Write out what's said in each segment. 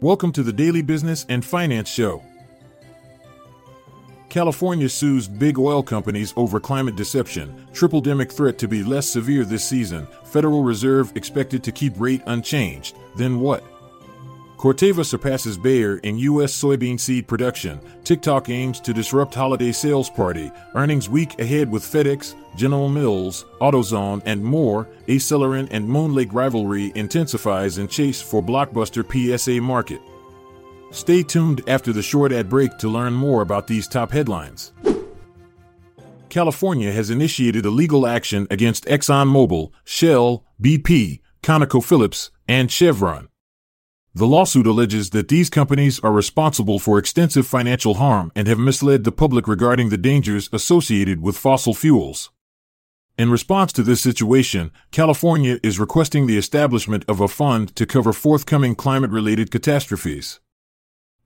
Welcome to the Daily Business and Finance Show. California sues big oil companies over climate deception. Tripledemic threat to be less severe this season. Federal Reserve expected to keep rate unchanged. Then what? Corteva surpasses Bayer in U.S. soybean seed production. TikTok aims to disrupt holiday sales party. Earnings week ahead with FedEx, General Mills, AutoZone, and more. Acelyrin and MoonLake rivalry intensifies in chase for blockbuster PSA market. Stay tuned after the short ad break to learn more about these top headlines. California has initiated a legal action against ExxonMobil, Shell, BP, ConocoPhillips, and Chevron. The lawsuit alleges that these companies are responsible for extensive financial harm and have misled the public regarding the dangers associated with fossil fuels. In response to this situation, California is requesting the establishment of a fund to cover forthcoming climate related catastrophes.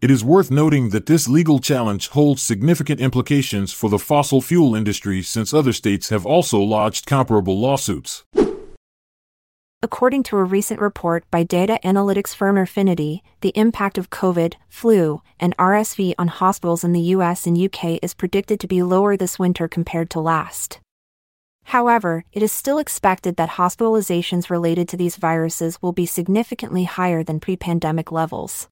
It is worth noting that this legal challenge holds significant implications for the fossil fuel industry since other states have also lodged comparable lawsuits. According to a recent report by data analytics firm Airfinity, the impact of COVID, flu, and RSV on hospitals in the US and UK is predicted to be lower this winter compared to last. However, it is still expected that hospitalizations related to these viruses will be significantly higher than pre pandemic levels.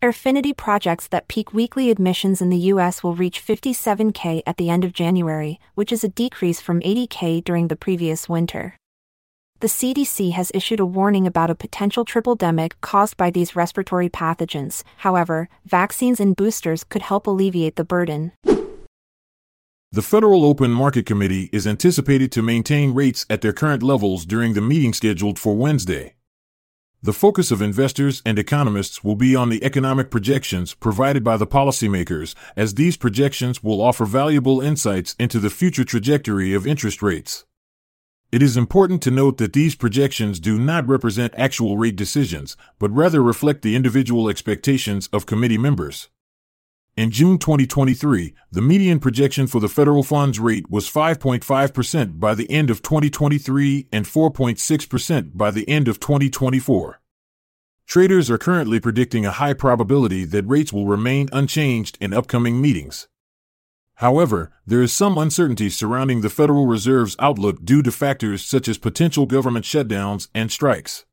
Airfinity projects that peak weekly admissions in the US will reach 57K at the end of January, which is a decrease from 80K during the previous winter the CDC has issued a warning about a potential tripledemic caused by these respiratory pathogens. However, vaccines and boosters could help alleviate the burden. The Federal Open Market Committee is anticipated to maintain rates at their current levels during the meeting scheduled for Wednesday. The focus of investors and economists will be on the economic projections provided by the policymakers, as these projections will offer valuable insights into the future trajectory of interest rates. It is important to note that these projections do not represent actual rate decisions, but rather reflect the individual expectations of committee members. In June 2023, the median projection for the federal funds rate was 5.5% by the end of 2023 and 4.6% by the end of 2024. Traders are currently predicting a high probability that rates will remain unchanged in upcoming meetings. However, there is some uncertainty surrounding the Federal Reserve's outlook due to factors such as potential government shutdowns and strikes.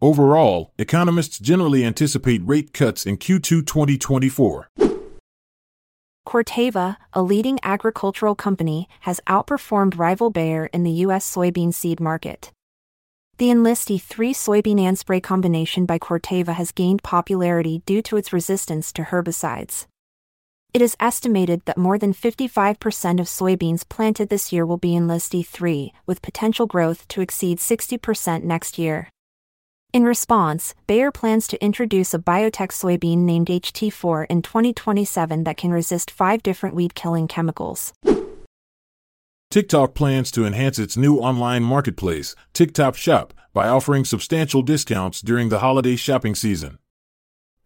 Overall, economists generally anticipate rate cuts in Q2 2024. Corteva, a leading agricultural company, has outperformed rival Bayer in the U.S. soybean seed market. The Enlist E3 soybean and spray combination by Corteva has gained popularity due to its resistance to herbicides. It is estimated that more than 55% of soybeans planted this year will be Enlist E3, with potential growth to exceed 60% next year. In response, Bayer plans to introduce a biotech soybean named HT4 in 2027 that can resist five different weed killing chemicals. TikTok plans to enhance its new online marketplace, TikTok Shop, by offering substantial discounts during the holiday shopping season.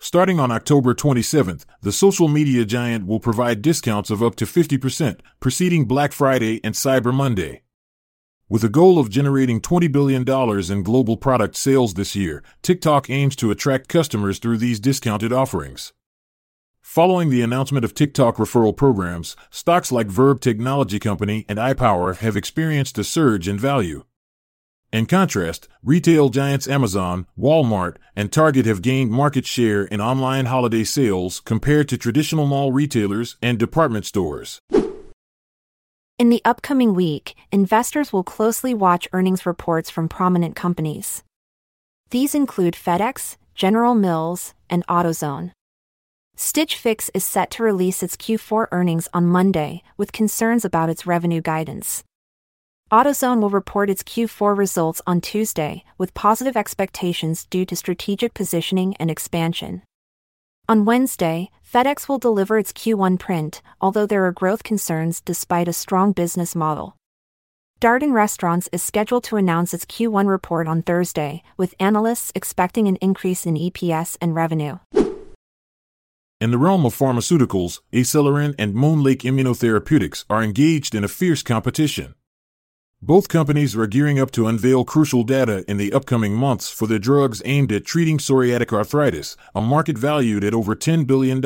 Starting on October 27th, the social media giant will provide discounts of up to 50%, preceding Black Friday and Cyber Monday. With a goal of generating $20 billion in global product sales this year, TikTok aims to attract customers through these discounted offerings. Following the announcement of TikTok referral programs, stocks like Verb Technology Company and iPower have experienced a surge in value. In contrast, retail giants Amazon, Walmart, and Target have gained market share in online holiday sales compared to traditional mall retailers and department stores. In the upcoming week, investors will closely watch earnings reports from prominent companies. These include FedEx, General Mills, and AutoZone. Stitch Fix is set to release its Q4 earnings on Monday, with concerns about its revenue guidance. AutoZone will report its Q4 results on Tuesday, with positive expectations due to strategic positioning and expansion. On Wednesday, FedEx will deliver its Q1 print, although there are growth concerns despite a strong business model. Darden Restaurants is scheduled to announce its Q1 report on Thursday, with analysts expecting an increase in EPS and revenue. In the realm of pharmaceuticals, Acelyrin and MoonLake Immunotherapeutics are engaged in a fierce competition. Both companies are gearing up to unveil crucial data in the upcoming months for their drugs aimed at treating psoriatic arthritis, a market valued at over $10 billion.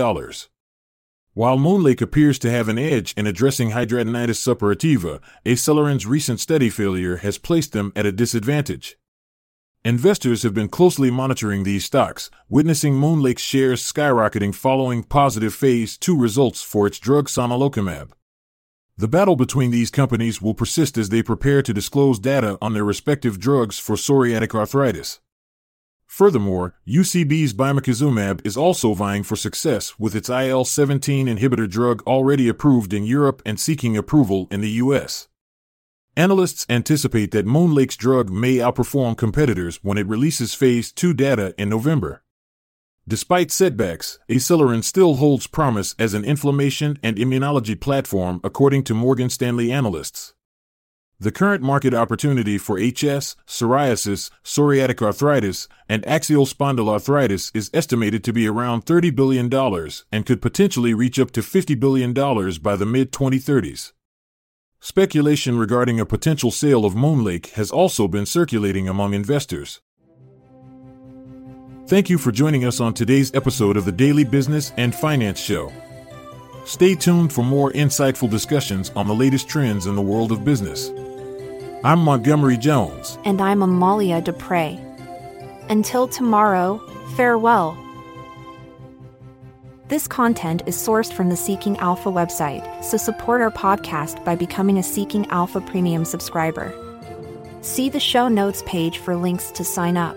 While MoonLake appears to have an edge in addressing hidradenitis suppurativa, Acelyrin's recent study failure has placed them at a disadvantage. Investors have been closely monitoring these stocks, witnessing MoonLake's shares skyrocketing following positive phase 2 results for its drug sonelokimab. The battle between these companies will persist as they prepare to disclose data on their respective drugs for psoriatic arthritis. Furthermore, UCB's bimekizumab is also vying for success with its IL 17 inhibitor drug already approved in Europe and seeking approval in the US. Analysts anticipate that MoonLake's drug may outperform competitors when it releases phase 2 data in November. Despite setbacks, Acelyrin still holds promise as an inflammation and immunology platform, according to Morgan Stanley analysts. The current market opportunity for HS, psoriasis, psoriatic arthritis, and axial spondyloarthritis is estimated to be around $30 billion and could potentially reach up to $50 billion by the mid 2030s. Speculation regarding a potential sale of Moonlake has also been circulating among investors. Thank you for joining us on today's episode of the Daily Business and Finance Show. Stay tuned for more insightful discussions on the latest trends in the world of business. I'm Montgomery Jones. And I'm Amalia Dupre. Until tomorrow, farewell. This content is sourced from the Seeking Alpha website, so support our podcast by becoming a Seeking Alpha Premium subscriber. See the show notes page for links to sign up.